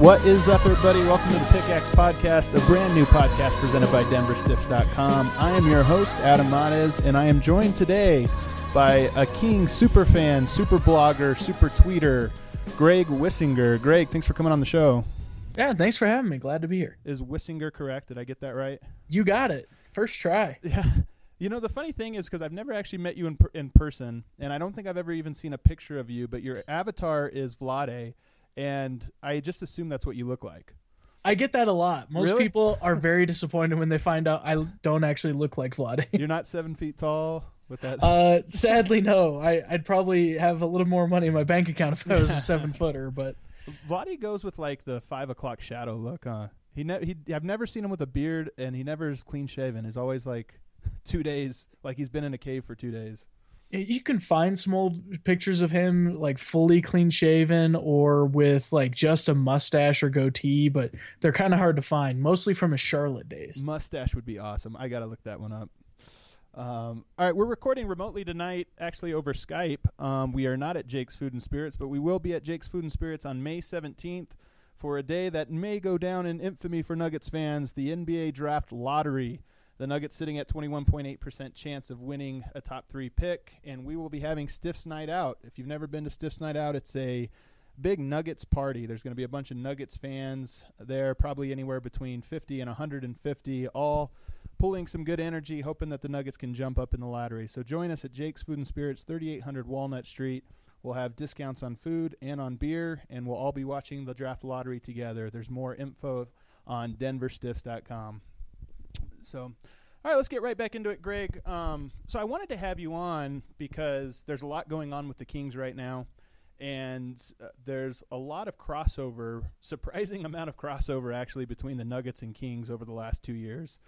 What is up, everybody? Welcome to the Pickaxe Podcast, a brand new podcast presented by DenverStiffs.com. I am your host, Adam Mares, and I am joined today by a King super fan, super blogger, super tweeter, Greg Wissinger. Greg, thanks for coming on the show. Yeah, thanks for having me. Glad to be here. Is Wissinger correct? Did I get that right? You got it. First try. Yeah. You know, the funny thing is because I've never actually met you in, per- in person, and I don't think I've ever even seen a picture of you, but your avatar is Vlade, and I just assume that's what you look like. I get that a lot. Most Really? people are very disappointed when they find out I don't actually look like Vlade. You're not seven feet tall with that. Uh, sadly, no. I, I'd probably have a little more money in my bank account if I was a seven footer, but Vlade goes with like the five o'clock shadow look. Huh? He ne- he. I've never seen him with a beard, and he never is clean shaven. He's always like two days, like he's been in a cave for two days. You can find some old pictures of him like fully clean shaven or with like just a mustache or goatee, but they're kind of hard to find, mostly from his Charlotte days. Mustache would be awesome. I gotta look that one up. Um, all right, we're recording remotely tonight, actually over Skype. Um, we are not at Jake's Food and Spirits, but we will be at Jake's Food and Spirits on May 17th for a day that may go down in infamy for Nuggets fans the NBA Draft Lottery. The Nuggets sitting at 21.8% chance of winning a top three pick, and we will be having Stiffs Night Out. If you've never been to Stiffs Night Out, it's a big Nuggets party. There's going to be a bunch of Nuggets fans there, probably anywhere between 50 and 150, all pulling some good energy, hoping that the Nuggets can jump up in the lottery. So join us at Jake's Food and Spirits, 3800 Walnut Street. We'll have discounts on food and on beer, and we'll all be watching the draft lottery together. There's more info on denverstiffs.com. So, all right, let's get right back into it, Greg. Um, so I wanted to have you on because there's a lot going on with the Kings right now, and uh, there's a lot of crossover, surprising amount of crossover actually between the Nuggets and Kings over the last two years.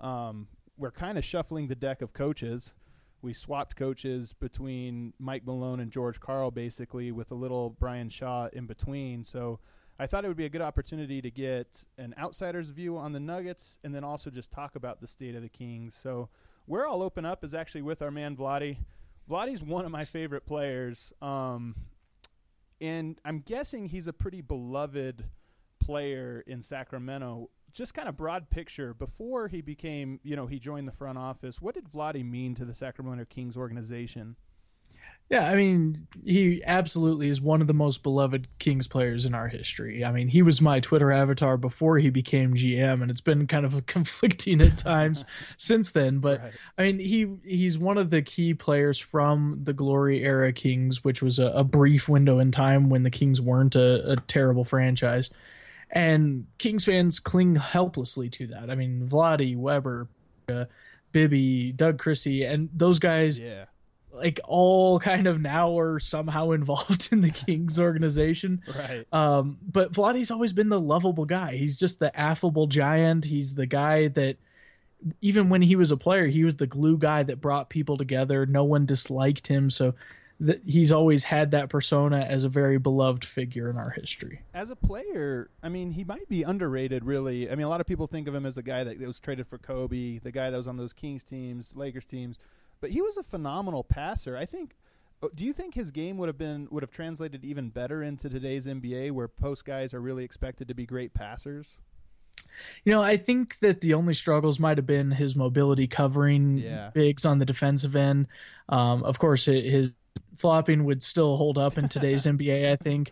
Um, we're kind of shuffling the deck of coaches. We swapped coaches between Mike Malone and George Karl, basically, with a little Brian Shaw in between. So I thought it would be a good opportunity to get an outsider's view on the Nuggets and then also just talk about the state of the Kings. So where I'll open up is actually with our man Vlade. Vlade's one of my favorite players. Um, and I'm guessing he's a pretty beloved player in Sacramento. Just kind of broad picture before he became, you know, he joined the front office. What did Vlade mean to the Sacramento Kings organization? Yeah, I mean, he absolutely is one of the most beloved Kings players in our history. I mean, he was my Twitter avatar before he became GM, and it's been kind of conflicting at times since then. But Right. I mean, he he's one of the key players from the glory era Kings, which was a, a brief window in time when the Kings weren't a, a terrible franchise. And Kings fans cling helplessly to that. I mean, Vlade, Webber, uh, Bibby, Doug Christie, and those guys Yeah. Like all kind of now are somehow involved in the Kings organization. Right. Um, but Vlade's always been the lovable guy. He's just the affable giant. He's the guy that even when he was a player, he was the glue guy that brought people together. No one disliked him, so th- he's always had that persona as a very beloved figure in our history. As a player, I mean, he might be underrated, really. I mean, a lot of people think of him as the guy that was traded for Kobe, the guy that was on those Kings teams, Lakers teams, but he was a phenomenal passer. I think. oh, Do you think his game would have been would have translated even better into today's NBA, where post guys are really expected to be great passers? You know, I think that the only struggles might have been his mobility covering Yeah. bigs on the defensive end. Um, of course, his flopping would still hold up in today's NBA, I think.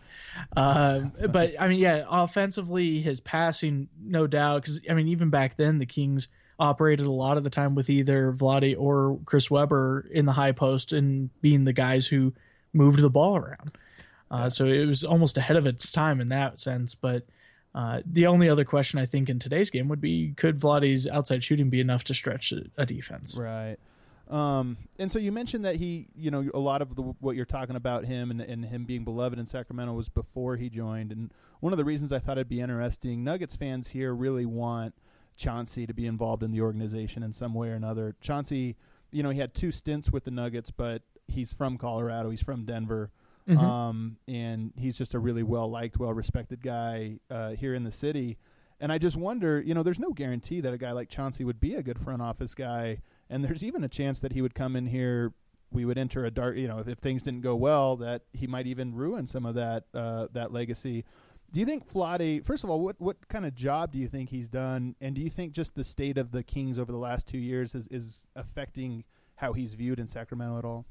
Uh, but I mean, yeah, offensively, his passing, no doubt. Because I mean, even back then, the Kings operated a lot of the time with either Vlade or Chris Webber in the high post and being the guys who moved the ball around. Uh, So it was almost ahead of its time in that sense. But uh, the only other question I think in today's game would be could Vlade's outside shooting be enough to stretch a, a defense? Right. Um, and so you mentioned that he, you know, a lot of the, what you're talking about him and, and him being beloved in Sacramento was before he joined. And one of the reasons I thought it'd be interesting, Nuggets fans here really want Chauncey to be involved in the organization in some way or another. Chauncey, you know, he had two stints with the Nuggets, but he's from Colorado. He's from Denver. Mhm. Um, and he's just a really well liked, well respected guy uh, here in the city. And I just wonder, you know, there's no guarantee that a guy like Chauncey would be a good front office guy. And there's even a chance that he would come in here. We would enter a dark, you know, if, if things didn't go well, that he might even ruin some of that uh, that legacy. Do you think Vlade? First of all, what what kind of job do you think he's done? And do you think just the state of the Kings over the last two years is is affecting how he's viewed in Sacramento at all?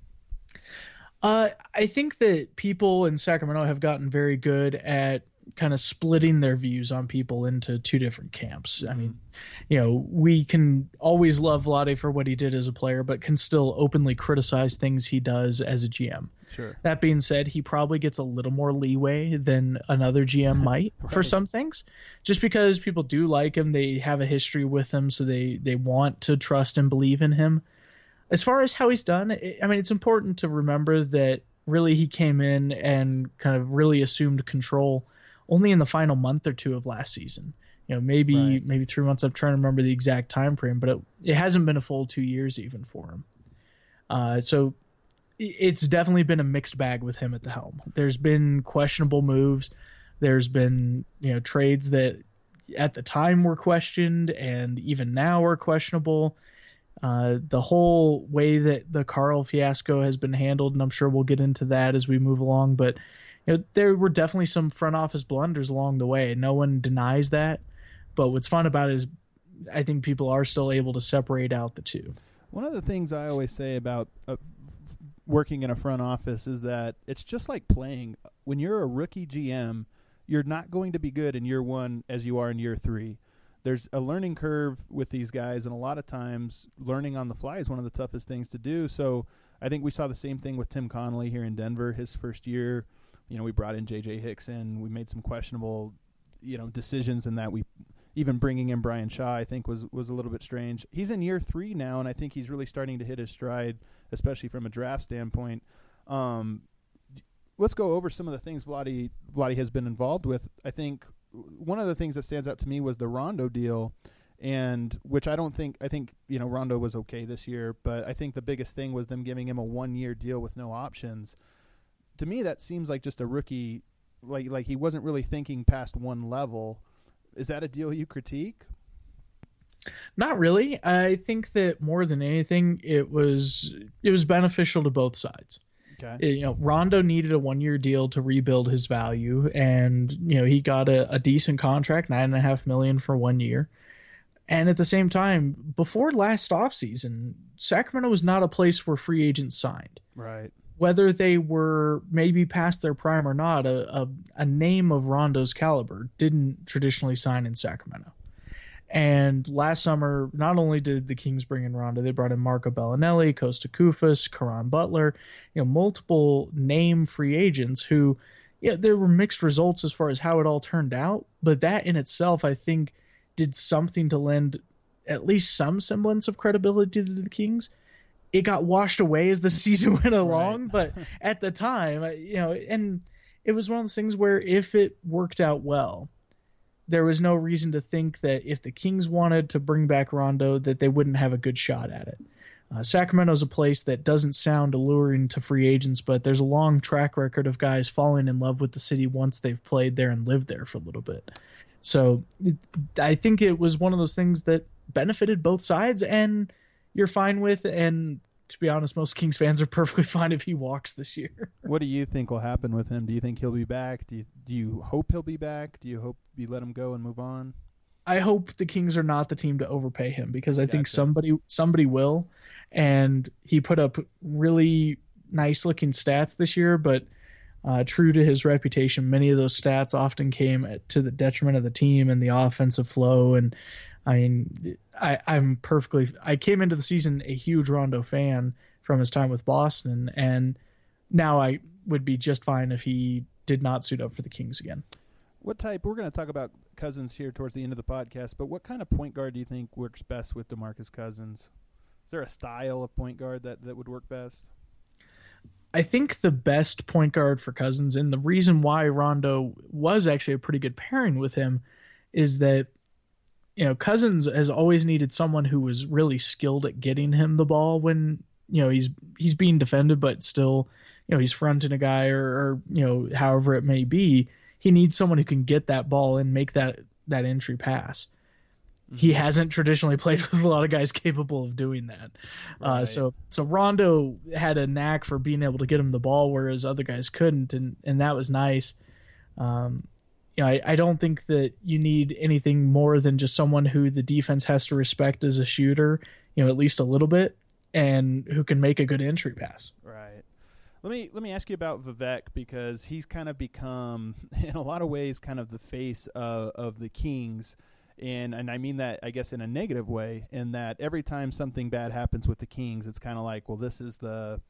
Uh, I think that people in Sacramento have gotten very good at kind of splitting their views on people into two different camps. I mean, mm-hmm. you know, we can always love Vlade for what he did as a player, but can still openly criticize things he does as a GM. Sure. That being said, he probably gets a little more leeway than another GM might for some things, just because people do like him. They have a history with him, so they they want to trust and believe in him. As far as how he's done, i I mean, it's important to remember that really he came in and kind of really assumed control only in the final month or two of last season. You know, maybe Right. maybe three months. I'm trying to remember the exact time frame, but it, it hasn't been a full two years even for him. Uh, so it's definitely been a mixed bag with him at the helm. There's been questionable moves. There's been you know trades that at the time were questioned and even now are questionable. Uh, the whole way that the Karl fiasco has been handled, and I'm sure we'll get into that as we move along. But you know, there were definitely some front office blunders along the way. No one denies that. But what's fun about it is, I think people are still able to separate out the two. One of the things I always say about uh, working in a front office is that it's just like playing. When you're a rookie GM, you're not going to be good in year one as you are in year three. There's a learning curve with these guys, and a lot of times learning on the fly is one of the toughest things to do. So I think we saw the same thing with Tim Connolly here in Denver his first year. You know, we brought in J.J. Hicks Hickson. We made some questionable, you know, decisions in that we even bringing in Brian Shaw, I think was was a little bit strange. He's in year three now, and I think he's really starting to hit his stride, especially from a draft standpoint. Um, let's go over some of the things Vlade Vlade has been involved with. I think one of the things that stands out to me was the Rondo deal, and which I don't think I think you know Rondo was okay this year, but I think the biggest thing was them giving him a one year deal with no options. To me, that seems like just a rookie, like like he wasn't really thinking past one level. Is that a deal you critique? Not really. I think that more than anything, it was it was beneficial to both sides. Okay. Eh, you know, Rondo needed a one year deal to rebuild his value, and you know he got a, a decent contract, nine and a half million for one year. And at the same time, before last offseason, Sacramento was not a place where free agents signed. Right. Whether they were maybe past their prime or not, a, a, a name of Rondo's caliber didn't traditionally sign in Sacramento. And last summer, not only did the Kings bring in Rondo, they brought in Marco Belinelli, Kosta Koufos, Caron Butler, you know, multiple name free agents who, yeah, there were mixed results as far as how it all turned out. But that in itself, I think, did something to lend at least some semblance of credibility to the Kings. It got washed away as the season went along, but at the time, you know, and it was one of those things where if it worked out well, there was no reason to think that if the Kings wanted to bring back Rondo, that they wouldn't have a good shot at it. Uh, Sacramento's a place that doesn't sound alluring to free agents, but there's a long track record of guys falling in love with the city once they've played there and lived there for a little bit. So it, I think it was one of those things that benefited both sides, and you're fine with. And to be honest, most Kings fans are perfectly fine if he walks this year. What do you think will happen with him? Do you think he'll be back? Do you do you hope he'll be back? Do you hope you let him go and move on? I hope the Kings are not the team to overpay him because I Gotcha. think somebody somebody will, and he put up really nice looking stats this year, but uh, true to his reputation, many of those stats often came at, to the detriment of the team and the offensive flow. And I mean, I, I'm perfectly. I came into the season a huge Rondo fan from his time with Boston, and now I would be just fine if he did not suit up for the Kings again. What type? We're going to talk about Cousins here towards the end of the podcast, but what kind of point guard do you think works best with DeMarcus Cousins? Is there a style of point guard that, that would work best? I think the best point guard for Cousins, and the reason why Rondo was actually a pretty good pairing with him, is that you know Cousins has always needed someone who was really skilled at getting him the ball when you know he's he's being defended, but still you know he's fronting a guy or, or you know however it may be. He needs someone who can get that ball and make that that entry pass. He hasn't traditionally played with a lot of guys capable of doing that. Uh, so so Rondo had a knack for being able to get him the ball, whereas other guys couldn't, and and that was nice. Um, you know, I, I don't think that you need anything more than just someone who the defense has to respect as a shooter, you know, at least a little bit, and who can make a good entry pass. Right. Let me let me ask you about Vivek because he's kind of become, in a lot of ways, kind of the face of, of the Kings, and and I mean that I guess in a negative way. In that every time something bad happens with the Kings, it's kind of like, well, this is the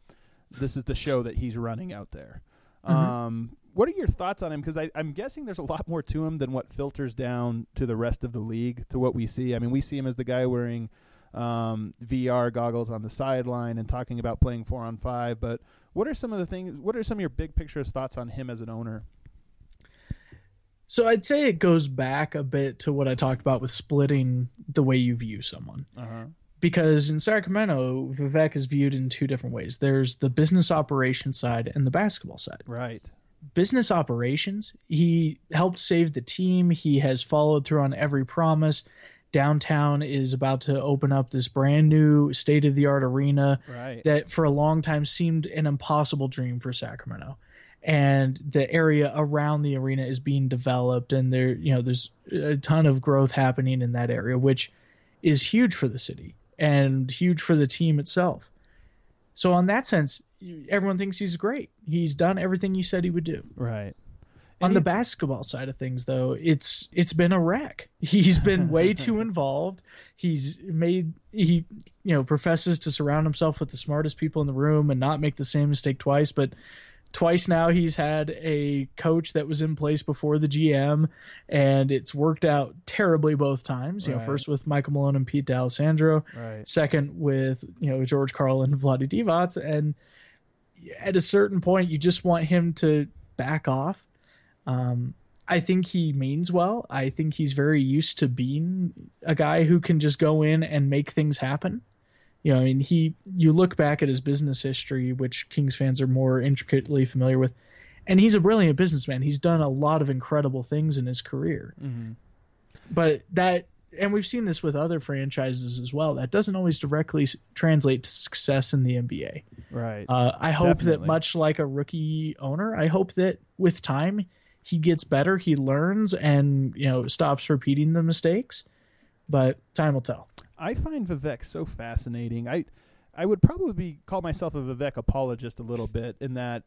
this is the show that he's running out there. Um, what are your thoughts on him? Because I'm guessing there's a lot more to him than what filters down to the rest of the league to what we see. I mean, we see him as the guy wearing um, VR goggles on the sideline and talking about playing four on five. But what are some of the things? What are some of your big picture thoughts on him as an owner? So I'd say it goes back a bit to what I talked about with splitting the way you view someone. Uh huh. because in Sacramento, Vivek is viewed in two different ways. There's the business operation side and the basketball side. Right. Business operations, he helped save the team. He has followed through on every promise. Downtown is about to open up this brand new state of the art arena Right. that for a long time seemed an impossible dream for Sacramento. And the area around the arena is being developed and there you know there's a ton of growth happening in that area which is huge for the city and huge for the team itself. So on that sense everyone thinks he's great. He's done everything he said he would do. right. On the he- basketball side of things, though, it's it's been a wreck. He's been way too involved. He's made he you know professes to surround himself with the smartest people in the room and not make the same mistake twice. But twice now he's had a coach that was in place before the GM, and it's worked out terribly both times. You know, first with Michael Malone and Pete D'Alessandro, Right. second with you know George Karl and Vlade Divac, and at a certain point you just want him to back off. Um, I think he means well. I think he's very used to being a guy who can just go in and make things happen. You know, I mean, he. You look back at his business history, which Kings fans are more intricately familiar with, and he's a brilliant businessman. He's done a lot of incredible things in his career. Mm-hmm. But that, and we've seen this with other franchises as well. That doesn't always directly translate to success in the NBA. Right. Uh, I hope Definitely. that much like a rookie owner, I hope that with time he gets better, he learns, and you know stops repeating the mistakes. But time will tell. I find Vivek so fascinating. I I would probably be, call myself a Vivek apologist a little bit in that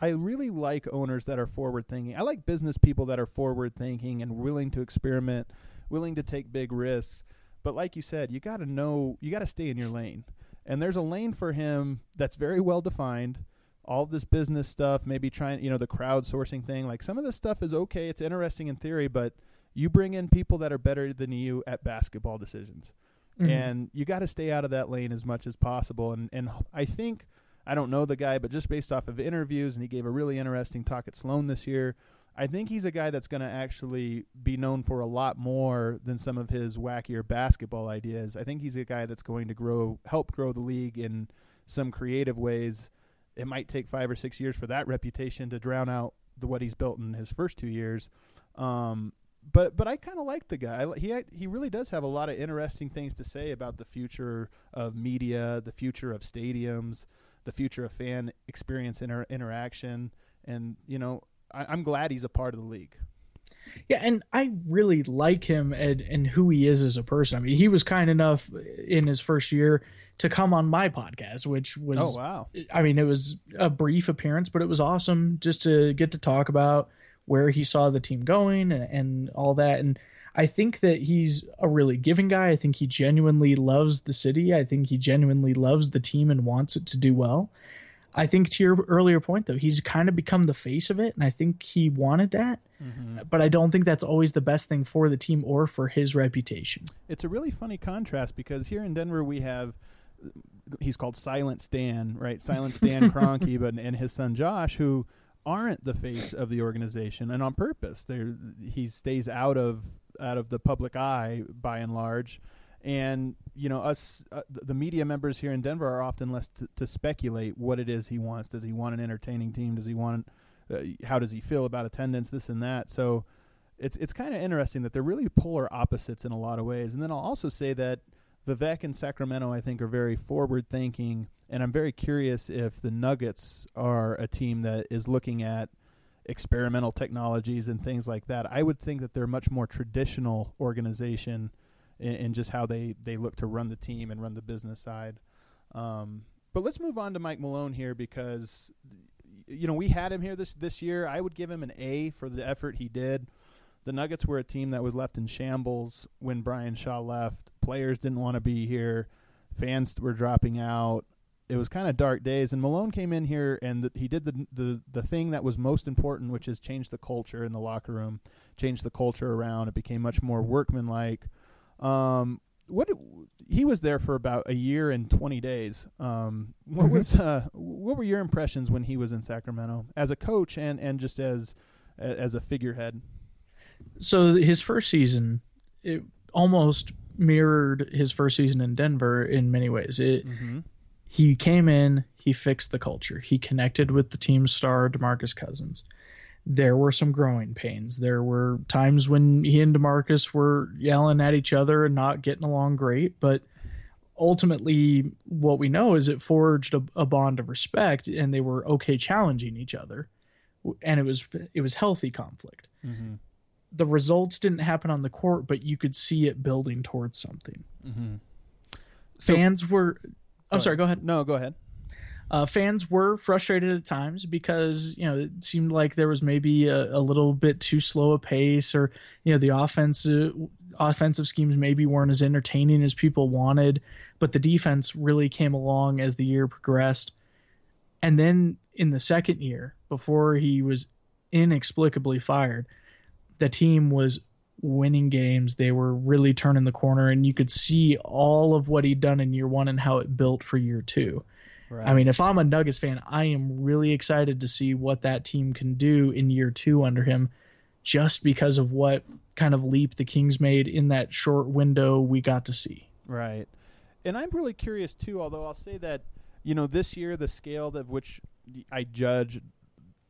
I, really like owners that are forward thinking. I like business people that are forward thinking and willing to experiment, willing to take big risks. But like you said, you got to know, you got to stay in your lane. And there's a lane for him that's very well defined. All this business stuff, maybe trying, you know, the crowdsourcing thing. Like some of this stuff is okay. It's interesting in theory, but you bring in people that are better than you at basketball decisions mm-hmm. and you got to stay out of that lane as much as possible. And and I think I don't know the guy, but just based off of interviews, and he gave a really interesting talk at Sloan this year. I think he's a guy that's going to actually be known for a lot more than some of his wackier basketball ideas. I think he's a guy that's going to grow, help grow the league in some creative ways. It might take five or six years for that reputation to drown out the what he's built in his first two years. Um, but but I kind of like the guy. He he really does have a lot of interesting things to say about the future of media, the future of stadiums, the future of fan experience inter- interaction, and you know I, I'm glad he's a part of the league. Yeah, and I really like him and, and who he is as a person. I mean, he was kind enough in his first year to come on my podcast, which was Oh wow. I mean, it was a brief appearance, but it was awesome just to get to talk about where he saw the team going and, and all that. And I think that he's a really giving guy. I think he genuinely loves the city. I think he genuinely loves the team and wants it to do well. I think to your earlier point, though, he's kind of become the face of it, and I think he wanted that. Mm-hmm. But I don't think that's always the best thing for the team or for his reputation. It's a really funny contrast because here in Denver we have he's called Silent Stan, right? Silent Stan Kroenke, but and his son Josh, who aren't the face of the organization, and on purpose. They he stays out of out of the public eye by and large. And you know, us uh, the media members here in Denver are often left to, to speculate what it is he wants. Does he want an entertaining team? Does he want? Uh, how does he feel about attendance? This and that. So it's it's kind of interesting that they're really polar opposites in a lot of ways. And then I'll also say that Vivek and Sacramento, I think, are very forward thinking, and I'm very curious if the Nuggets are a team that is looking at experimental technologies and things like that. I would think that they're much more traditional organization in just how they they look to run the team and run the business side. Um, but let's move on to Mike Malone here because you know we had him here this this year. I would give him an A for the effort he did. The Nuggets were a team that was left in shambles when Brian Shaw left. Players didn't want to be here. Fans were dropping out. It was kind of dark days, and Malone came in here and the, he did the, the the thing that was most important, which is change the culture in the locker room, change the culture around. It became much more workmanlike. Um, what he was there for about a year and 20 days. Um, what was uh, what were your impressions when he was in Sacramento as a coach and and just as as a figurehead? so his first season it almost mirrored his first season in Denver in many ways. It he came in, he fixed the culture. He connected with the team's star DeMarcus Cousins. There were some growing pains. There were times when he and DeMarcus were yelling at each other and not getting along great, but ultimately what we know is it forged a, a bond of respect and they were okay challenging each other and it was it was healthy conflict mm-hmm. the results didn't happen on the court, but you could see it building towards something. Mm-hmm. So- fans were. I'm sorry. Go ahead. No, go ahead. Uh, fans were frustrated at times because you know it seemed like there was maybe a, a little bit too slow a pace, or you know the offensive offensive schemes maybe weren't as entertaining as people wanted. But the defense really came along as the year progressed, and then in the second year, before he was inexplicably fired, the team was winning games. They were really turning the corner, and you could see all of what he'd done in year one and how it built for year two. I mean, if I'm a Nuggets fan, I am really excited to see what that team can do in year two under him, just because of what kind of leap the Kings made in that short window we got to see. Right. And I'm really curious too, although I'll say that, you know, this year the scale of which I judge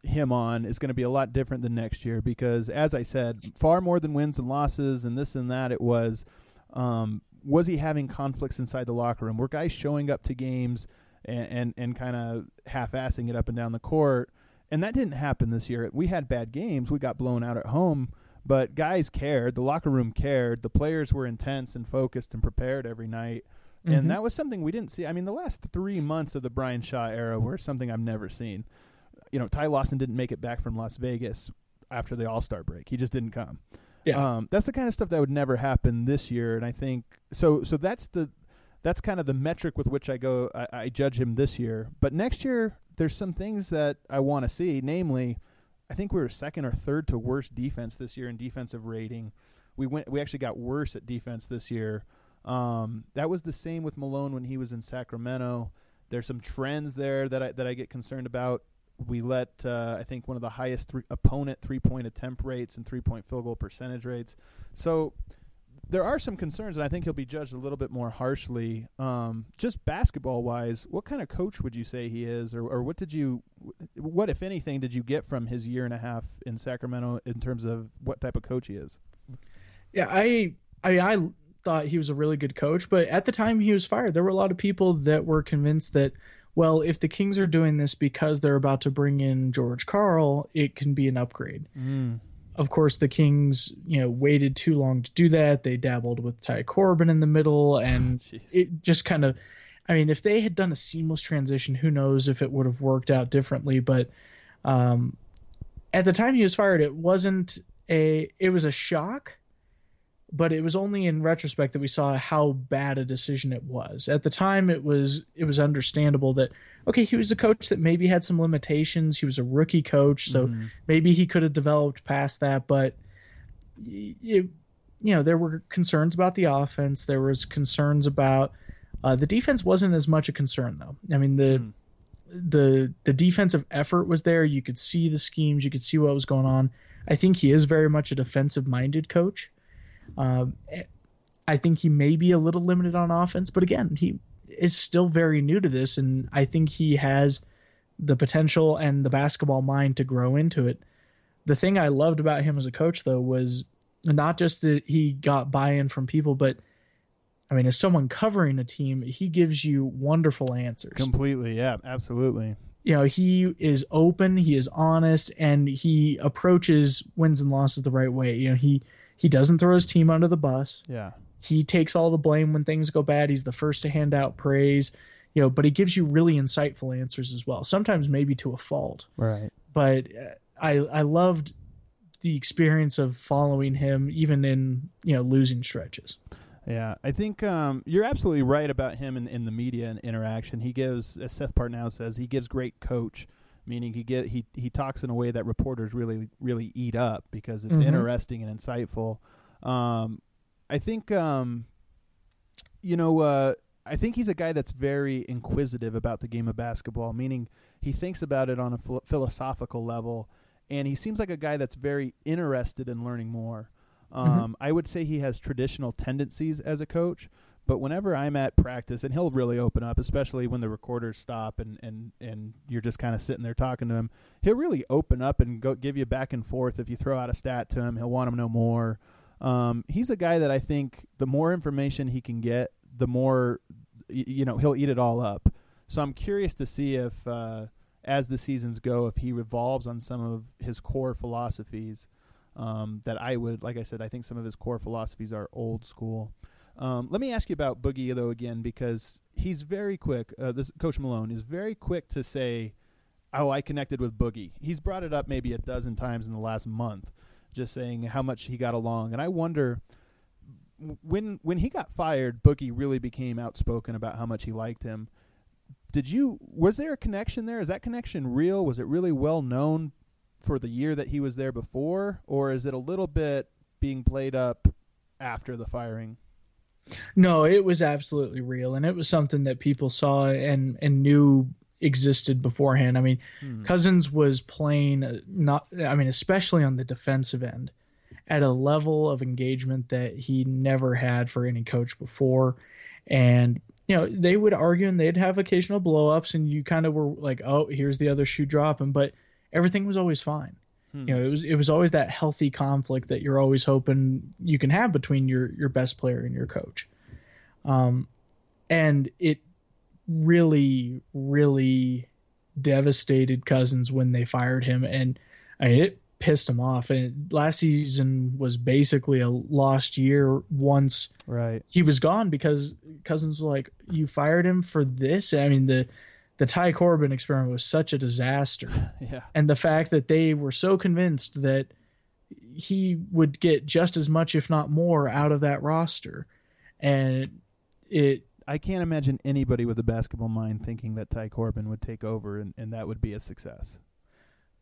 him on is going to be a lot different than next year because as I said, far more than wins and losses and this and that it was um, was he having conflicts inside the locker room? Were guys showing up to games and and, and kind of half-assing it up and down the court? And that didn't happen this year. We had bad games. We got blown out at home, but guys cared. The locker room cared. The players were intense and focused and prepared every night. And that was something we didn't see. I mean, the last three months of the Brian Shaw era were something I've never seen. You know, Ty Lawson didn't make it back from Las Vegas after the All Star break. He just didn't come. Yeah. Um, that's the kind of stuff that would never happen this year, and I think so. So that's the that's kind of the metric with which I go. I, I judge him this year, but next year there's some things that I want to see. Namely, I think we were second or third to worst defense this year in defensive rating. We went. We actually got worse at defense this year. Um, that was the same with Malone when he was in Sacramento. There's some trends there that I that I get concerned about. We let uh, I think one of the highest three, opponent three point attempt rates and three point field goal percentage rates. So there are some concerns, and I think he'll be judged a little bit more harshly. Um, just basketball wise, what kind of coach would you say he is, or, or what did you, what if anything, did you get from his year and a half in Sacramento in terms of what type of coach he is? Yeah, I I I thought he was a really good coach, but at the time he was fired, there were a lot of people that were convinced that well, if the Kings are doing this because they're about to bring in George Karl, it can be an upgrade. Of course, the Kings, you know, waited too long to do that. They dabbled with Ty Corbin in the middle, and it just kind of. I mean, if they had done a seamless transition, who knows if it would have worked out differently? But um, at the time he was fired, it wasn't a. It was a shock, but it was only in retrospect that we saw how bad a decision it was. At the time, it was it was understandable that okay, he was a coach that maybe had some limitations. He was a rookie coach, so mm-hmm. maybe he could have developed past that. But you, you know, there were concerns about the offense. There was concerns about uh, the defense. wasn't as much a concern though. I mean the. Mm. The the defensive effort was there. You could see the schemes. You could see what was going on. I think he is very much a defensive minded coach. Um, I think he may be a little limited on offense, but again, he is still very new to this, and I think he has the potential and the basketball mind to grow into it. The thing I loved about him as a coach, though, was not just that he got buy in from people, but I mean, as someone covering a team, he gives you wonderful answers. Completely, yeah, absolutely. You know, he is open, he is honest, and he approaches wins and losses the right way. You know, he he doesn't throw his team under the bus. Yeah. He takes all the blame when things go bad. He's the first to hand out praise, you know, but he gives you really insightful answers as well. Sometimes maybe to a fault. Right. But uh, I I loved the experience of following him even in, you know, losing stretches. Yeah, I think um, you're absolutely right about him in, in the media and interaction. He gives, as Seth Partnow says, he gives great coach, meaning he get he he talks in a way that reporters really really eat up because it's mm-hmm. interesting and insightful. Um, I think um, you know uh, I think he's a guy that's very inquisitive about the game of basketball, meaning he thinks about it on a ph- philosophical level, and he seems like a guy that's very interested in learning more. Mm-hmm. Um, mm-hmm. I would say he has traditional tendencies as a coach, but whenever I'm at practice, and he'll really open up, especially when the recorders stop and and and you're just kind of sitting there talking to him. He'll really open up and go give you back and forth. If you throw out a stat to him, he'll want to know more. Um, he's a guy that I think the more information he can get, the more you know he'll eat it all up. So I'm curious to see if, uh, as the seasons go, if he revolves on some of his core philosophies. Um, that I would, like I said, I think some of his core philosophies are old school. Um, let me ask you about Boogie though again because he's very quick. Uh, this Coach Malone is very quick to say, "Oh, I connected with Boogie." He's brought it up maybe a dozen times in the last month just saying how much he got along. And I wonder when when he got fired, Boogie really became outspoken about how much he liked him. Did you was there a connection there? Is that connection real? Was it really well known for the year that he was there before or is it a little bit being played up after the firing? No, it was absolutely real and it was something that people saw and and knew existed beforehand. I mean, hmm. Cousins was playing uh, not I mean, especially on the defensive end at a level of engagement that he never had for any coach before. And you know, they would argue and they'd have occasional blowups and you kind of were like, "Oh, here's the other shoe dropping," but everything was always fine. Hmm. You know, it was it was always that healthy conflict that you're always hoping you can have between your your best player and your coach. Um and it really, really devastated Cousins when they fired him, and I mean, it pissed him off. And last season was basically a lost year once right he was gone because Cousins was like, "You fired him for this." I mean the the Ty Corbin experiment was such a disaster, yeah. and the fact that they were so convinced that he would get just as much, if not more, out of that roster, and it I can't imagine anybody with a basketball mind thinking that Ty Corbin would take over and, and that would be a success.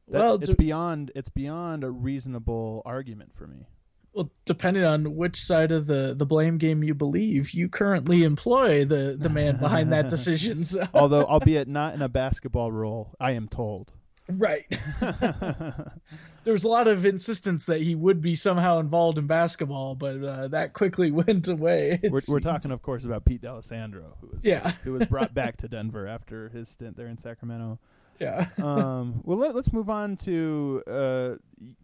That, well, it's beyond it's beyond a reasonable argument for me. Well, depending on which side of the, the blame game you believe, you currently employ the, the man behind that decision. So. Although, albeit not in a basketball role, I am told. Right. there was a lot of insistence that he would be somehow involved in basketball, but uh, that quickly went away. We're, we're, talking, of course, about Pete D'Alessandro, who was yeah. who was brought back to Denver after his stint there in Sacramento. Yeah. um, well, let, us move on to. Uh,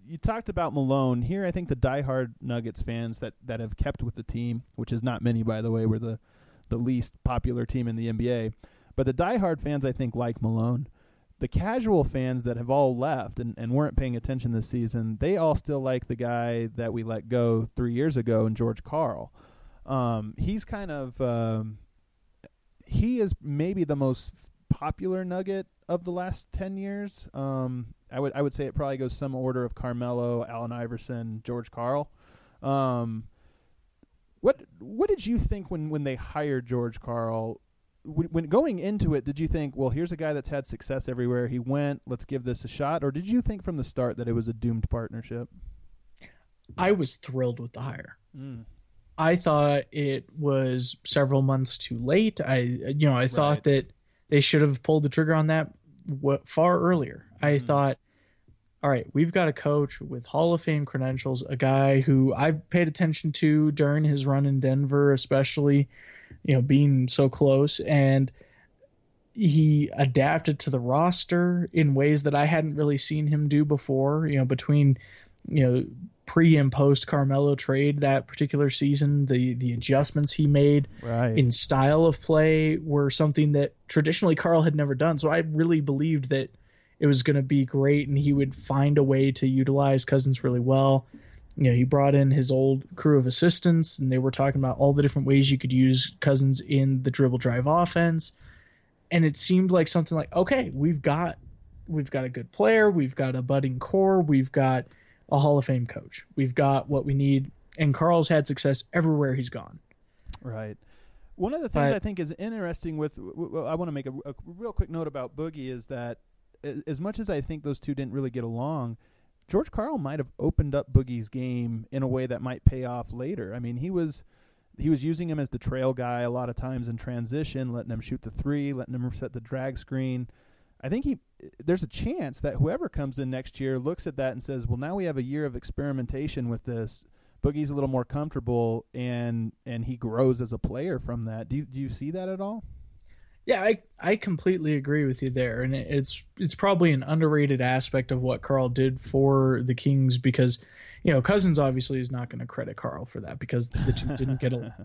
you talked about Malone here. I think the diehard Nuggets fans that, that have kept with the team, which is not many, by the way, we're the the least popular team in the NBA, but the diehard fans I think like Malone the casual fans that have all left and, and weren't paying attention this season, they all still like the guy that we let go three years ago in George Karl. Um, he's kind of um, he is maybe the most popular Nugget of the last ten years. Um, I would I would say it probably goes some order of Carmelo, Allen Iverson, George Karl. Um, what what did you think when when they hired George Karl? When, when going into it, did you think, well, here's a guy that's had success everywhere he went. Let's give this a shot, or did you think from the start that it was a doomed partnership? I was thrilled with the hire. Mm. I thought it was several months too late. I, you know, I thought that they should have pulled the trigger on that far earlier. I Mhm. thought, all right, we've got a coach with Hall of Fame credentials, a guy who I've paid attention to during his run in Denver, especially, you know, being so close, and he adapted to the roster in ways that I hadn't really seen him do before. You know, between you know pre and post Carmelo trade that particular season, the the adjustments he made Right. in style of play were something that traditionally Karl had never done. So I really believed that it was going to be great and he would find a way to utilize Cousins really well. You know, he brought in his old crew of assistants and they were talking about all the different ways you could use Cousins in the dribble drive offense. And it seemed like something like, okay, we've got we've got a good player, we've got a budding core, we've got a Hall of Fame coach. We've got what we need and Karl's had success everywhere he's gone. Right. One of the things But- I think is interesting with, I want to make a, a real quick note about Boogie is that as much as I think those two didn't really get along, George Karl might have opened up Boogie's game in a way that might pay off later. I mean, he was he was using him as the trail guy a lot of times in transition, letting him shoot the three, letting him set the drag screen. I think he there's a chance that whoever comes in next year looks at that and says, "Well, now we have a year of experimentation with this. Boogie's a little more comfortable, and and he grows as a player from that." Do you, do you see that at all? Yeah, I I completely agree with you there, and it's it's probably an underrated aspect of what Karl did for the Kings because, you know, Cousins obviously is not going to credit Karl for that because the two didn't get along.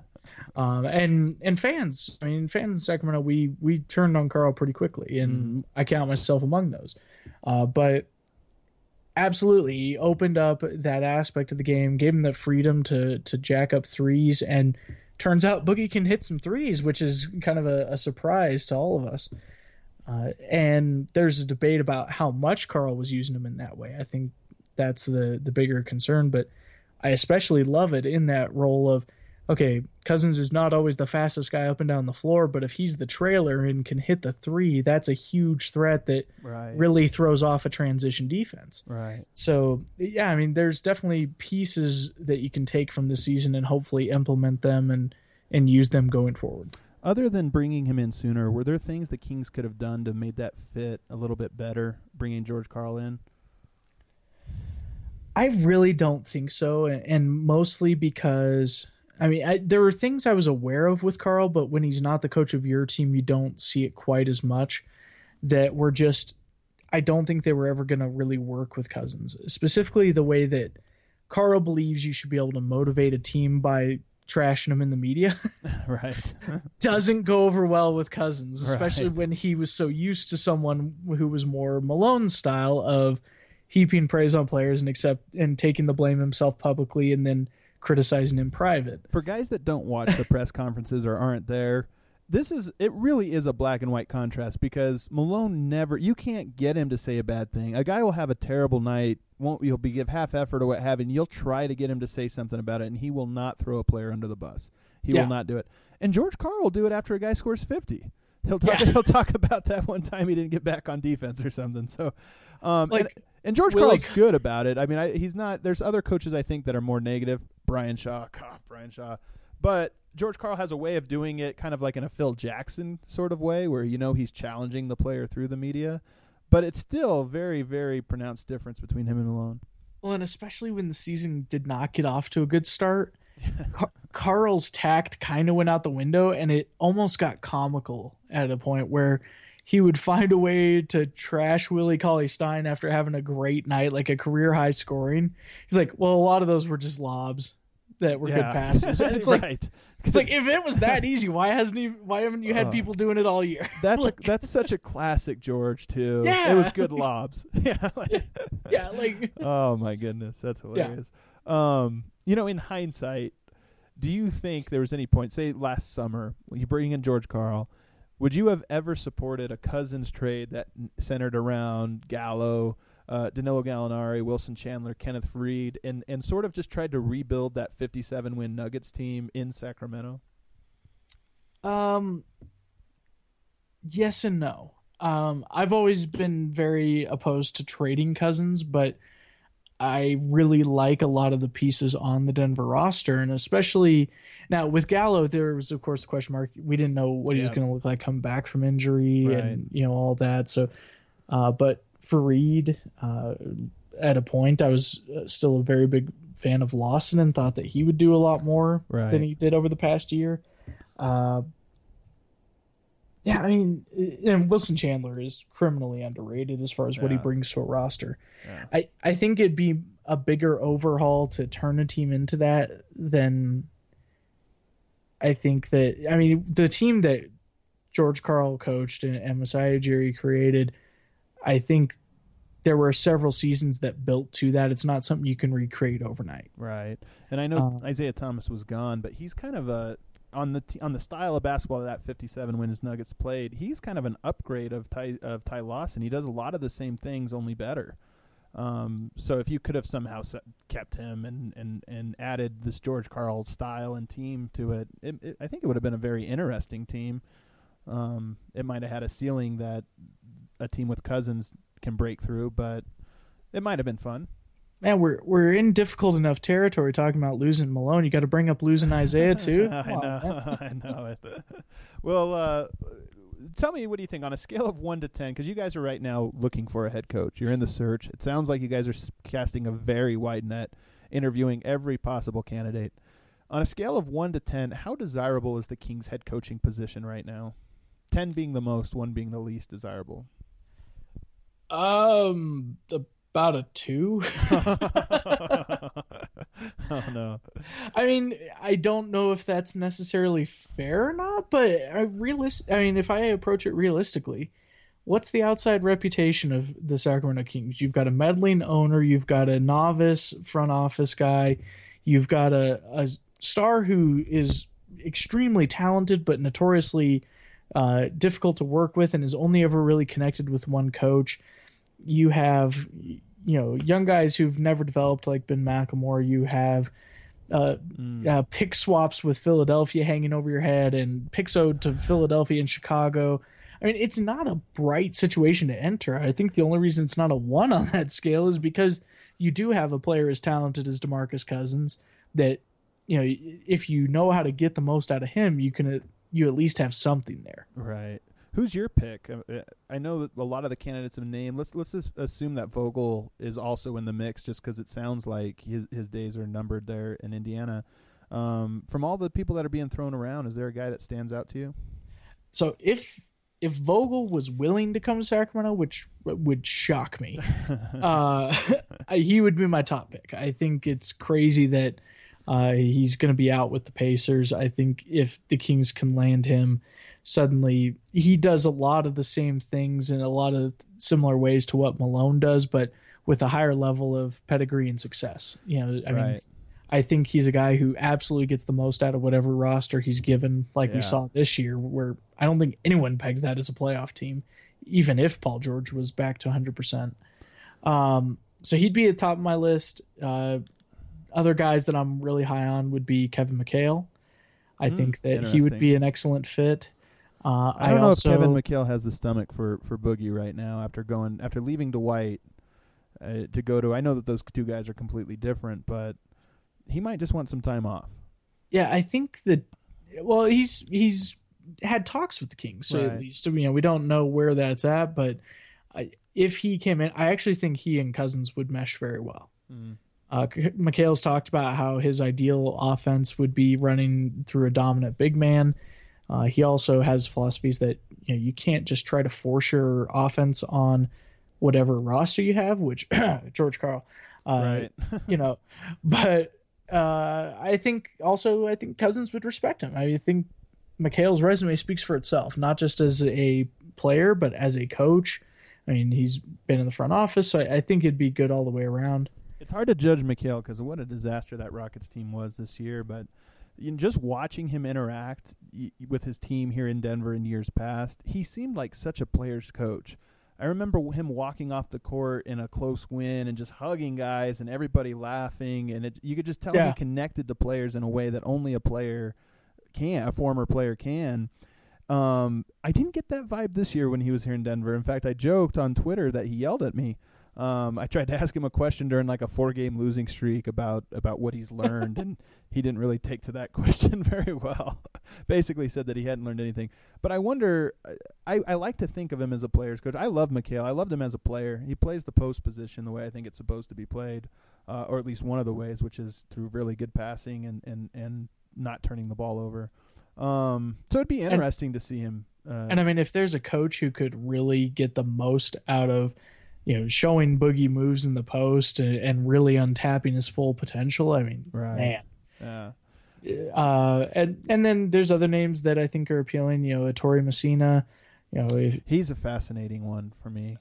Um, and and fans, I mean, fans in Sacramento, we we turned on Karl pretty quickly, and I count myself among those. Uh, but absolutely, he opened up that aspect of the game, gave him the freedom to to jack up threes, and turns out Boogie can hit some threes, which is kind of a, a surprise to all of us. Uh, and there's a debate about how much Karl was using him in that way. I think that's the the bigger concern, but I especially love it in that role of okay, Cousins is not always the fastest guy up and down the floor, but if he's the trailer and can hit the three, that's a huge threat that Right. really throws off a transition defense. Right. So yeah, I mean, there's definitely pieces that you can take from the season and hopefully implement them and and use them going forward. Other than bringing him in sooner, were there things the Kings could have done to made that fit a little bit better? Bringing George Karl in. I really don't think so, and- mostly because I mean, I, there were things I was aware of with Karl, but when he's not the coach of your team, you don't see it quite as much. That were just, I don't think they were ever going to really work with Cousins. Specifically, the way that Karl believes you should be able to motivate a team by trashing them in the media. right. doesn't go over well with Cousins, especially Right. when he was so used to someone who was more Malone style of heaping praise on players and accept and taking the blame himself publicly and then criticizing in private. For guys that don't watch the press conferences or aren't there, this is it really is a black and white contrast because Malone never you can't get him to say a bad thing. A guy will have a terrible night, won't he'll be give half effort or what have you, and you'll try to get him to say something about it and he will not throw a player under the bus. He Yeah. will not do it. And George Karl will do it after a guy scores fifty. He'll talk Yeah. he'll talk about that one time he didn't get back on defense or something. So um Like, and, and George Will, Karl's good about it. I mean, I, he's not. There's other coaches I think that are more negative. Brian Shaw, God, Brian Shaw, but George Karl has a way of doing it, kind of like in a Phil Jackson sort of way, where you know he's challenging the player through the media, but it's still very, very pronounced difference between him and Malone. Well, and especially when the season did not get off to a good start, Car- Karl's tact kind of went out the window, and it almost got comical at a point where he would find a way to trash Willie Cauley Stein after having a great night, like a career high scoring. He's like, "Well, a lot of those were just lobs." that were Yeah. good passes. And it's like right. it's like if it was that easy, why hasn't he? Why haven't you had Uh, people doing it all year? That's a, that's such a classic George too. Yeah. it was good lobs. yeah. like- yeah, like oh my goodness, that's hilarious. Yeah. Um, you know, in hindsight, do you think there was any point, say last summer, when you bring in George Karl, would you have ever supported a Cousins trade that centered around Gallo, uh, Danilo Gallinari, Wilson Chandler, Kenneth Faried, and and sort of just tried to rebuild that 57 win Nuggets team in Sacramento? Um, yes and no. Um, I've always been very opposed to trading Cousins, but I really like a lot of the pieces on the Denver roster, and especially now with Gallo, there was of course the question mark. We didn't know what he was going to look like coming back from injury, Right. and you know all that. So, uh, but for Reed, uh, at a point, I was uh, still a very big fan of Lawson and thought that he would do a lot more Right. than he did over the past year. Uh, yeah, I mean, and Wilson Chandler is criminally underrated as far as what he brings to a roster. Yeah. I, I think it'd be a bigger overhaul to turn a team into that than I think that I mean the team that George Karl coached and, and Masai Ujiri created, I think there were several seasons that built to that. It's not something you can recreate overnight. Right, and I know Uh, Isaiah Thomas was gone, but he's kind of a on the t- on the style of basketball that 57 wins Nuggets played. He's kind of an upgrade of Ty of Ty Lawson. He does a lot of the same things, only better. Um, so if you could have somehow kept him and, and, and added this George Karl style and team to it, it, it I think it would have been a very interesting team. Um, it might have had a ceiling that a team with Cousins can break through, but it might have been fun. Man, we're we're in difficult enough territory talking about losing Malone. You got to bring up losing Isaiah too. I Come on, know, man. I know it. well, uh, tell me, what do you think on a scale of one to ten? Because you guys are right now looking for a head coach. You're in the search. It sounds like you guys are casting a very wide net, interviewing every possible candidate. On a scale of one to ten, how desirable is the Kings head coaching position right now? Ten being the most, one being the least desirable. Um, about a two. oh no. I mean, I don't know if that's necessarily fair or not, but I realist. I mean, if I approach it realistically, what's the outside reputation of the Sacramento Kings? You've got a meddling owner, you've got a novice front office guy, you've got a, a star who is extremely talented but notoriously uh, difficult to work with and is only ever really connected with one coach. You have, you know, young guys who've never developed like Ben McLemore. You have uh, uh, pick swaps with Philadelphia hanging over your head and picks owed to Philadelphia and Chicago. I mean, it's not a bright situation to enter. I think the only reason it's not a one on that scale is because you do have a player as talented as DeMarcus Cousins that, you know, if you know how to get the most out of him, you can, you at least have something there. Right. Who's your pick? Uh, uh, I know that a lot of the candidates have named. Let's let's just assume that Vogel is also in the mix, just because it sounds like his his days are numbered there in Indiana. Um, from all the people that are being thrown around, is there a guy that stands out to you? So if if Vogel was willing to come to Sacramento, which would shock me, uh, he would be my top pick. I think it's crazy that uh, he's going to be out with the Pacers. I think if the Kings can land him, suddenly he does a lot of the same things in a lot of similar ways to what Malone does, but with a higher level of pedigree and success. You know, I mean, I think he's a guy who absolutely gets the most out of whatever roster he's given, like Yeah. we saw this year, where I don't think anyone pegged that as a playoff team, even if Paul George was back to 100%. Um, so he'd be at the top of my list. Uh, other guys that I'm really high on would be Kevin McHale. I Hmm, think that he would be an excellent fit. Uh, I don't know also, if Kevin McHale has the stomach for for Boogie right now after going after leaving Dwight uh, to go to. I know that those two guys are completely different, but he might just want some time off. yeah, I think that. Well, he's he's had talks with the Kings, so Right. at least you know we don't know where that's at. But I, if he came in, I actually think he and Cousins would mesh very well. Uh, McHale's talked about how his ideal offense would be running through a dominant big man. Uh, he also has philosophies that you know you can't just try to force your offense on whatever roster you have, which George Karl, uh, right. you know, but uh, I think also I think Cousins would respect him. I think McHale's resume speaks for itself, not just as a player, but as a coach. I mean, he's been in the front office, so I, I think it'd be good all the way around. It's hard to judge Mikhail because what a disaster that Rockets team was this year, but in just watching him interact y- with his team here in Denver in years past, he seemed like such a player's coach. I remember him walking off the court in a close win and just hugging guys and everybody laughing, and it, you could just tell Yeah. he connected to players in a way that only a player can, a former player can. Um, I didn't get that vibe this year when he was here in Denver. In fact, I joked on Twitter that he yelled at me. Um, I tried to ask him a question during like a four-game losing streak about about what he's learned, and he didn't really take to that question very well. Basically, said that he hadn't learned anything. But I wonder. I, I like to think of him as a player's coach. I love McHale. I loved him as a player. He plays the post position the way I think it's supposed to be played, uh, or at least one of the ways, which is through really good passing and and and not turning the ball over. Um, so it'd be interesting to see him. Uh, And I mean, if there's a coach who could really get the most out of, you know, showing Boogie moves in the post and, and really untapping his full potential, I mean, Right. man. yeah. Uh, and and then there's other names that I think are appealing. You know, Ettore Messina. You know, if, He's a fascinating one for me.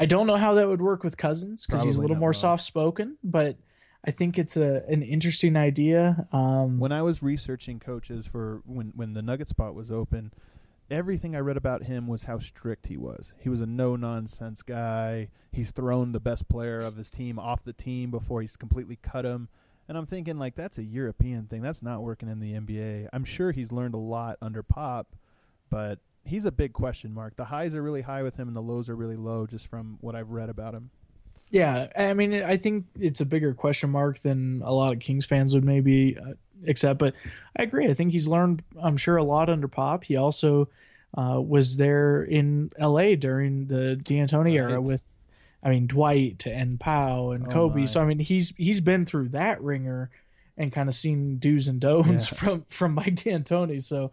I don't know how that would work with Cousins because he's a little more well. soft spoken, but I think it's a an interesting idea. Um, When I was researching coaches for when when the Nugget spot was open, everything I read about him was how strict he was. He was a no nonsense guy. He's thrown the best player of his team off the team before he's completely cut him. And I'm thinking like that's a European thing. That's not working in the NBA. I'm sure he's learned a lot under Pop, but he's a big question mark. The highs are really high with him and the lows are really low just from what I've read about him. Yeah, I mean, I think it's a bigger question mark than a lot of Kings fans would maybe uh, accept. But I agree. I think he's learned, I'm sure, a lot under Pop. He also uh, was there in L.A. during the D'Antoni era with, I mean, Dwight and Pau and Oh, Kobe. my. So I mean, he's he's been through that ringer and kind of seen do's and don'ts Yeah. from from Mike D'Antoni. So.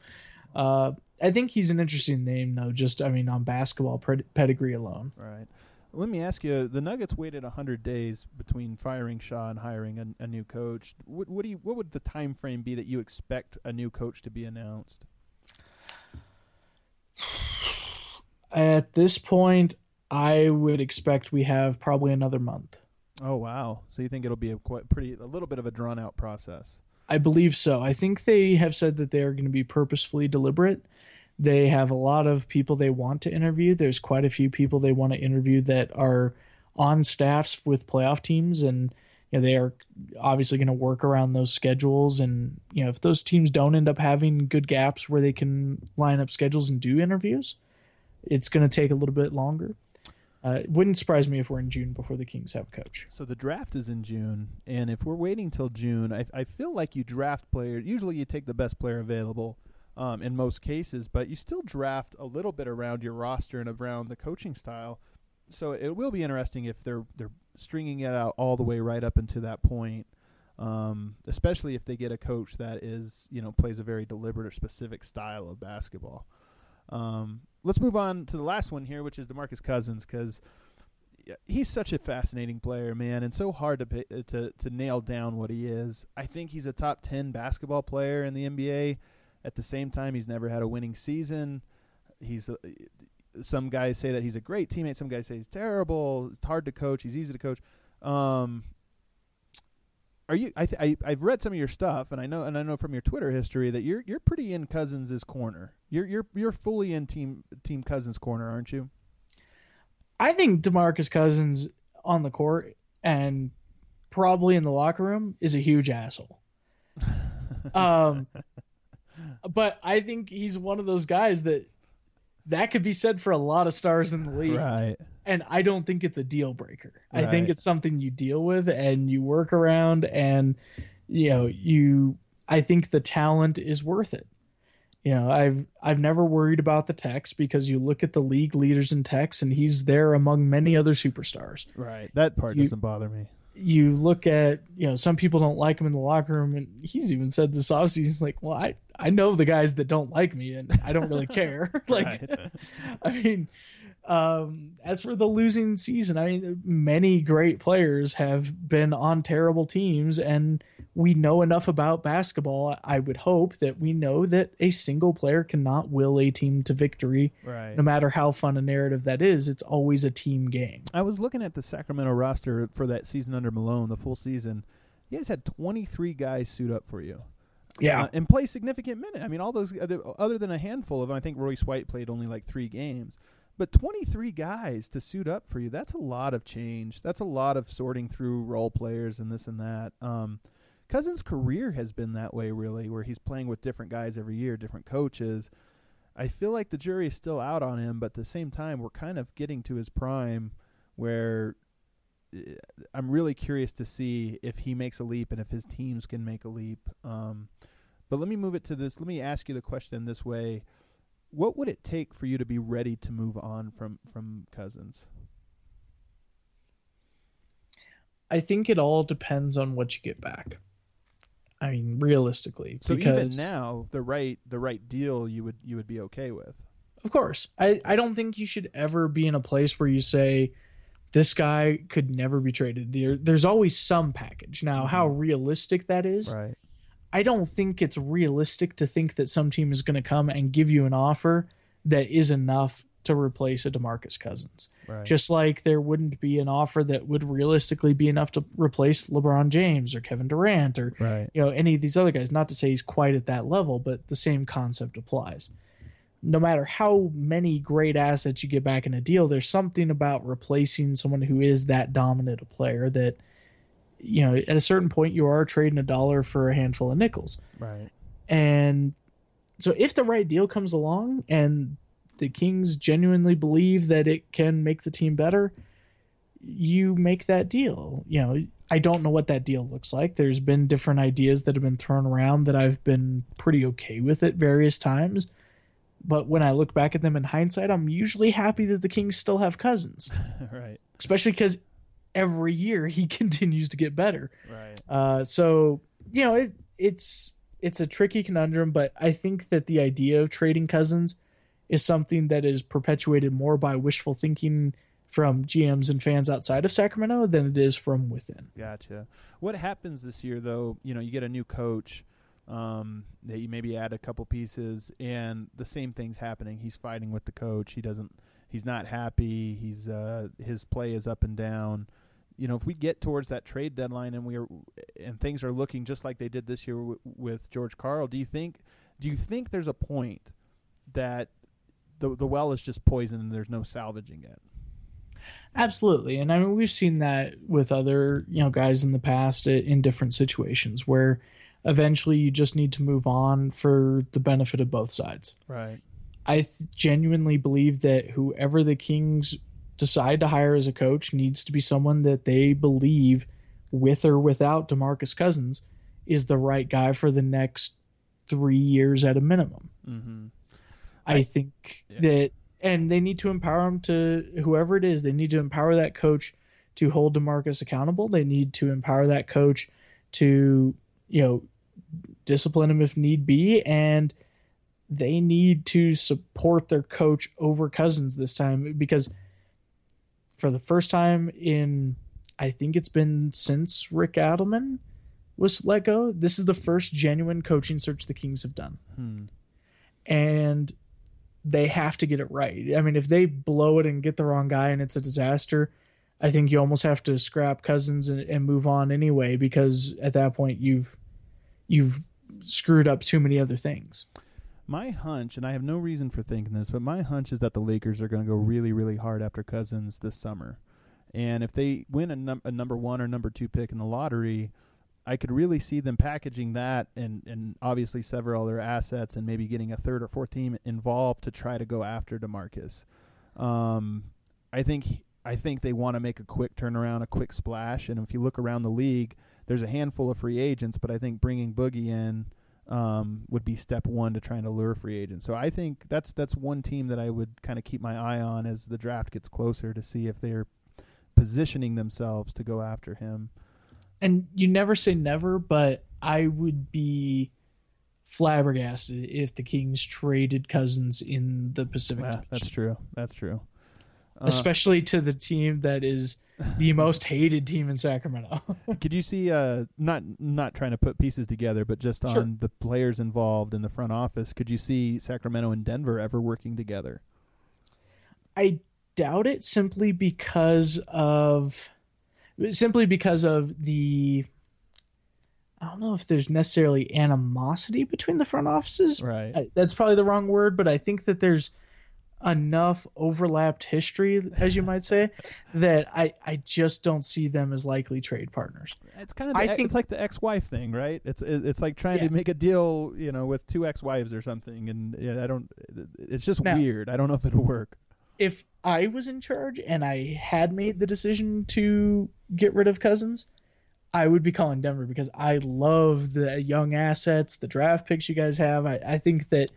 Uh, I think he's an interesting name, though. Just, I mean, on basketball pedigree alone. Right. Let me ask you: the Nuggets waited hundred days between firing Shaw and hiring a, a new coach. What, what do you? What would the time frame be that you expect a new coach to be announced? At this point, I would expect we have probably another month. Oh wow! So you think it'll be a quite pretty, a little bit of a drawn out process? I believe so. I think they have said that they are going to be purposefully deliberate. They have a lot of people they want to interview. There's quite a few people they want to interview that are on staffs with playoff teams, and you know they are obviously going to work around those schedules. And you know if those teams don't end up having good gaps where they can line up schedules and do interviews, it's going to take a little bit longer. Uh, it wouldn't surprise me if we're in June before the Kings have a coach. So the draft is in June, and if we're waiting till June, I, I feel like you draft players. Usually, you take the best player available um, in most cases, but you still draft a little bit around your roster and around the coaching style. So it will be interesting if they're they're stringing it out all the way right up into that point. Um, especially if they get a coach that is, you know, plays a very deliberate or specific style of basketball. Um, let's move on to the last one here, which is Demarcus Cousins, because he's such a fascinating player, man, and so hard to to to nail down what he is. I think he's a top ten basketball player in the NBA. At the same time, he's never had a winning season. He's a, some guys say that he's a great teammate. Some guys say he's terrible. It's hard to coach. He's easy to coach. Um, are you? I, th- I I've read some of your stuff, and I know and I know from your Twitter history that you're you're pretty in Cousins' corner. You're you're you're fully in team team Cousins' corner, aren't you? I think Demarcus Cousins on the court and probably in the locker room is a huge asshole. um, but I think he's one of those guys that that could be said for a lot of stars in the league, Right. and I don't think it's a deal breaker. I think it's something you deal with and you work around, and you know you. I think the talent is worth it. You know, I've I've never worried about the text because you look at the league leaders in text, and he's there among many other superstars. Right. That part You- doesn't bother me. You look at, you know, some people don't like him in the locker room, and he's even said this offseason. He's like, "Well, I I know the guys that don't like me, and I don't really care." like, I mean, Um, as for the losing season, I mean, many great players have been on terrible teams, and we know enough about basketball. I would hope that we know that a single player cannot will a team to victory, Right. no matter how fun a narrative that is. It's always a team game. I was looking at the Sacramento roster for that season under Malone, the full season. You guys had 23 guys suit up for you. Yeah. Uh, and play significant minutes. I mean, all those other, other than a handful of, them, I think Royce White played only like three games, but 23 guys to suit up for you. That's a lot of change. That's a lot of sorting through role players and this and that. Um, Cousins' career has been that way, really, where he's playing with different guys every year, different coaches. I feel like the jury is still out on him, but at the same time, we're kind of getting to his prime where uh, I'm really curious to see if he makes a leap and if his teams can make a leap. Um, but let me move it to this. Let me ask you the question this way: What would it take for you to be ready to move on from from Cousins? I think it all depends on what you get back. I mean, realistically, So because even now, the right the right deal you would you would be okay with. Of course. I, I don't think you should ever be in a place where you say this guy could never be traded. There, there's always some package. Now, how mm-hmm. realistic that is, Right. I don't think it's realistic to think that some team is going to come and give you an offer that is enough to replace a DeMarcus Cousins. Right. Just like there wouldn't be an offer that would realistically be enough to replace LeBron James or Kevin Durant or right. you know any of these other guys not to say he's quite at that level but the same concept applies no matter how many great assets you get back in a deal there's something about replacing someone who is that dominant a player that you know at a certain point you are trading a dollar for a handful of nickels Right. and so if the right deal comes along and the Kings genuinely believe that it can make the team better, you make that deal. You know, I don't know what that deal looks like. There's been different ideas that have been thrown around that I've been pretty okay with at various times. But when I look back at them in hindsight, I'm usually happy that the Kings still have Cousins, right. especially because every year he continues to get better. Right. Uh, so you know it, it's it's a tricky conundrum, but I think that the idea of trading Cousins is something that is perpetuated more by wishful thinking from GMs and fans outside of Sacramento than it is from within. Gotcha. What happens this year, though? You know, you get a new coach. Um, that you maybe add a couple pieces, and the same thing's happening. He's fighting with the coach. He doesn't. He's not happy. He's uh, his play is up and down. You know, if we get towards that trade deadline and we are and things are looking just like they did this year w- with George Karl, do you think do you think there's a point that the the well is just poisoned and there's no salvaging it? Absolutely, and I mean we've seen that with other you know guys in the past in different situations where eventually you just need to move on for the benefit of both sides. Right. I genuinely believe that whoever the Kings decide to hire as a coach needs to be someone that they believe, with or without Demarcus Cousins, is the right guy for the next three years at a minimum. Mm-hmm. I, think yeah. that, and they need to empower him to whoever it is. They need to empower that coach to hold Demarcus accountable. They need to empower that coach to, you know, discipline him if need be, and they need to support their coach over Cousins this time because for the first time in I think it's been since Rick Adelman was let go. This is the first genuine coaching search the Kings have done. Hmm. And they have to get it right. I mean, if they blow it and get the wrong guy and it's a disaster, I think you almost have to scrap Cousins and, and move on anyway because at that point you've you've screwed up too many other things. My hunch, and I have no reason for thinking this, but my hunch is that the Lakers are going to go really, really hard after Cousins this summer. And if they win a, num- a number one or number two pick in the lottery, I could really see them packaging that and, and obviously several other assets and maybe getting a third or fourth team involved to try to go after Demarcus. Um, I think I think they want to make a quick turnaround, a quick splash. And if you look around the league, there's a handful of free agents, but I think bringing Boogie in um, would be step one to trying to lure free agents. So I think that's that's one team that I would kind of keep my eye on as the draft gets closer to see if they're positioning themselves to go after him. And you never say never, but I would be flabbergasted if the Kings traded Cousins in the Pacific. Yeah, that's true. That's true. especially to the team that is the most hated team in Sacramento. Could you see uh not not trying to put pieces together, but just on Sure. the players involved in the front office, could you see Sacramento and Denver ever working together? I doubt it simply because of simply because of the I don't know if there's necessarily animosity between the front offices. Right. I, that's probably the wrong word, but I think that there's enough overlapped history, as you might say, that I, I just don't see them as likely trade partners. It's kind of I think- it's like the ex-wife thing, right? It's it's like trying Yeah. to make a deal, you know, with two ex-wives or something, and yeah, I don't. It's just Now- weird. I don't know if it'll work. If I was in charge and I had made the decision to get rid of Cousins, I would be calling Denver because I love the young assets, the draft picks you guys have. I, I think that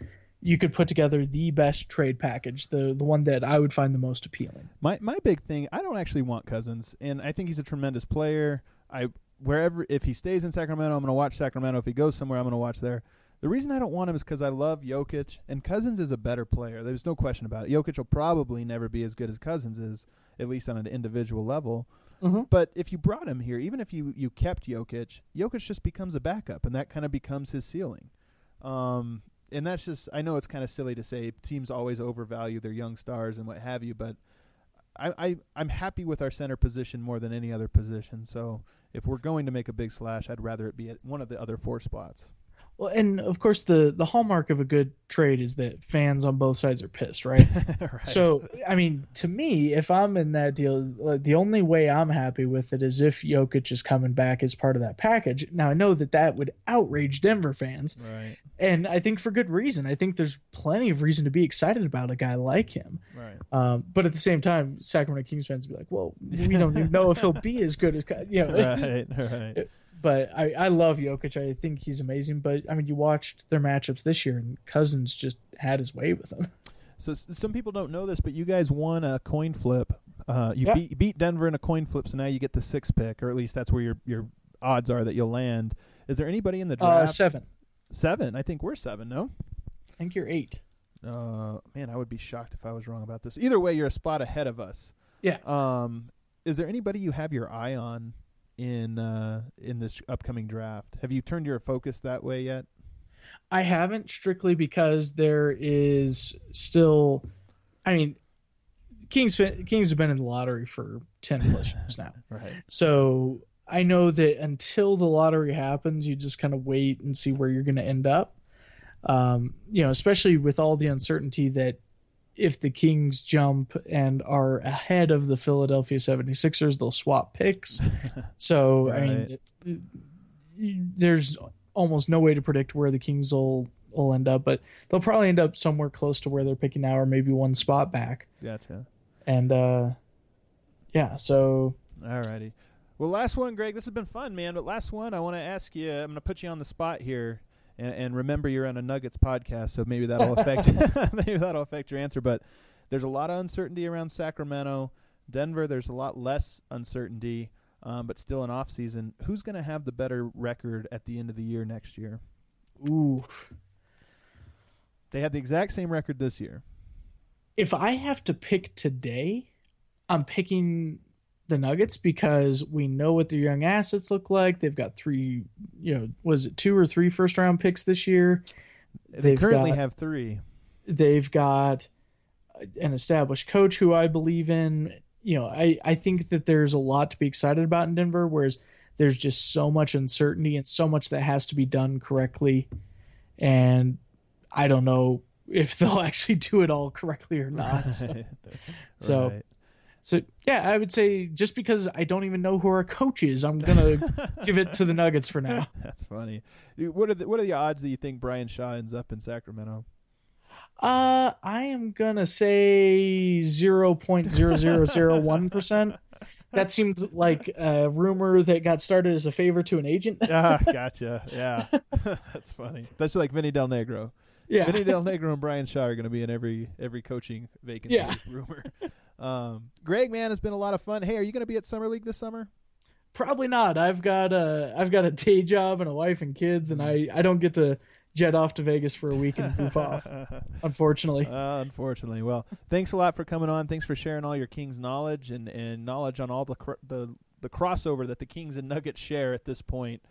you could put together the best trade package, the the one that I would find the most appealing. My my big thing, I don't actually want Cousins, and I think he's a tremendous player. I wherever if he stays in Sacramento, I'm going to watch Sacramento. If he goes somewhere, I'm going to watch there. The reason I don't want him is because I love Jokic, and Cousins is a better player. There's no question about it. Jokic will probably never be as good as Cousins is, at least on an individual level. Mhm. But if you brought him here, even if you you kept Jokic, Jokic just becomes a backup, and that kind of becomes his ceiling. Um, and that's just I know it's kind of silly to say teams always overvalue their young stars and what have you, but I, I I'm happy with our center position more than any other position. So if we're going to make a big slash, I'd rather it be at one of the other four spots. Well, and of course the the hallmark of a good trade is that fans on both sides are pissed, right? right. So, I mean, to me, if I'm in that deal, uh, the only way I'm happy with it is if Jokic is coming back as part of that package. Now, I know that that would outrage Denver fans, right, and I think for good reason. I think there's plenty of reason to be excited about a guy like him. right. Um, but at the same time, Sacramento Kings fans would be like, "Well, we don't even know if he'll be as good as you know." right, right. But I, I love Jokic. I think he's amazing. But I mean, you watched their matchups this year, and Cousins just had his way with them. So some people don't know this, but you guys won a coin flip. Uh, you Yeah. beat beat Denver in a coin flip, so now you get the six pick, or at least that's where your your odds are that you'll land. Is there anybody in the Uh, draft? seven. seven. I think we're seven. No. I think you're eight. Uh, man, I would be shocked if I was wrong about this. Either way, you're a spot ahead of us. Yeah. Um, is there anybody you have your eye on in uh in this upcoming draft? Have you turned your focus that way yet? I haven't strictly because there is still, I mean, Kings Kings have been in the lottery for ten plus years now, Right. so I know that until the lottery happens, you just kind of wait and see where you're going to end up. Um, you know, especially with all the uncertainty that if the Kings jump and are ahead of the Philadelphia 76ers, they'll swap picks. So, I mean, there's almost no way to predict where the Kings will, will end up, but they'll probably end up somewhere close to where they're picking now, or maybe one spot back. Gotcha. And uh, yeah, so Alrighty. Well, last one, Greg. This has been fun, man. But last one, I want to ask you. I'm going to put you on the spot here, and, and remember you're on a Nuggets podcast, so maybe that'll affect maybe that'll affect your answer. But there's a lot of uncertainty around Sacramento, Denver. There's a lot less uncertainty, um, but still an off season. Who's going to have the better record at the end of the year next year? ooh, They had the exact same record this year. if I have to pick today, I'm picking the Nuggets because we know what their young assets look like. They've got three, you know, was it two or three first round picks this year? They currently got- have three. They've got an established coach who I believe in. You know, I, I think that there's a lot to be excited about in Denver, whereas there's just so much uncertainty and so much that has to be done correctly. And I don't know if they'll actually do it all correctly or not. So, Right. so-. So, yeah, I would say just because I don't even know who our coach is, I'm gonna give it to the Nuggets for now. That's funny. What are the what are the odds that you think Brian Shaw ends up in Sacramento? Uh, I am gonna say zero point zero zero zero one percent. That seemed like a rumor that got started as a favor to an agent. ah, gotcha. Yeah, that's funny. That's like Vinny Del Negro. Yeah, Vinny Del Negro and Brian Shaw are going to be in every every coaching vacancy Yeah. rumor. Um, Greg, man, it's been a lot of fun. Hey, are you going to be at summer league this summer? probably not. I've got a I've got a day job and a wife and kids, and I I don't get to jet off to Vegas for a week and goof off. Unfortunately. Uh, unfortunately. Well, thanks a lot for coming on. Thanks for sharing all your Kings knowledge and, and knowledge on all the cr- the the crossover that the Kings and Nuggets share at this point,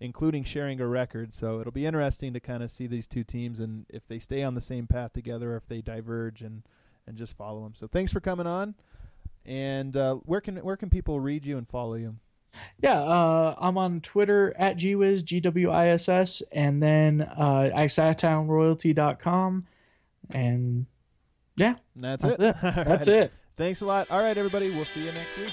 including sharing a record. So it'll be interesting to kind of see these two teams and if they stay on the same path together, or if they diverge and and just follow them. So thanks for coming on. And uh, where can where can people read you and follow you? Yeah, uh, I'm on Twitter at gwiz, G-W-I-S-S, and then uh, com, And yeah, And that's, that's it. it. That's right. it. Thanks a lot. All right, everybody. We'll see you next week.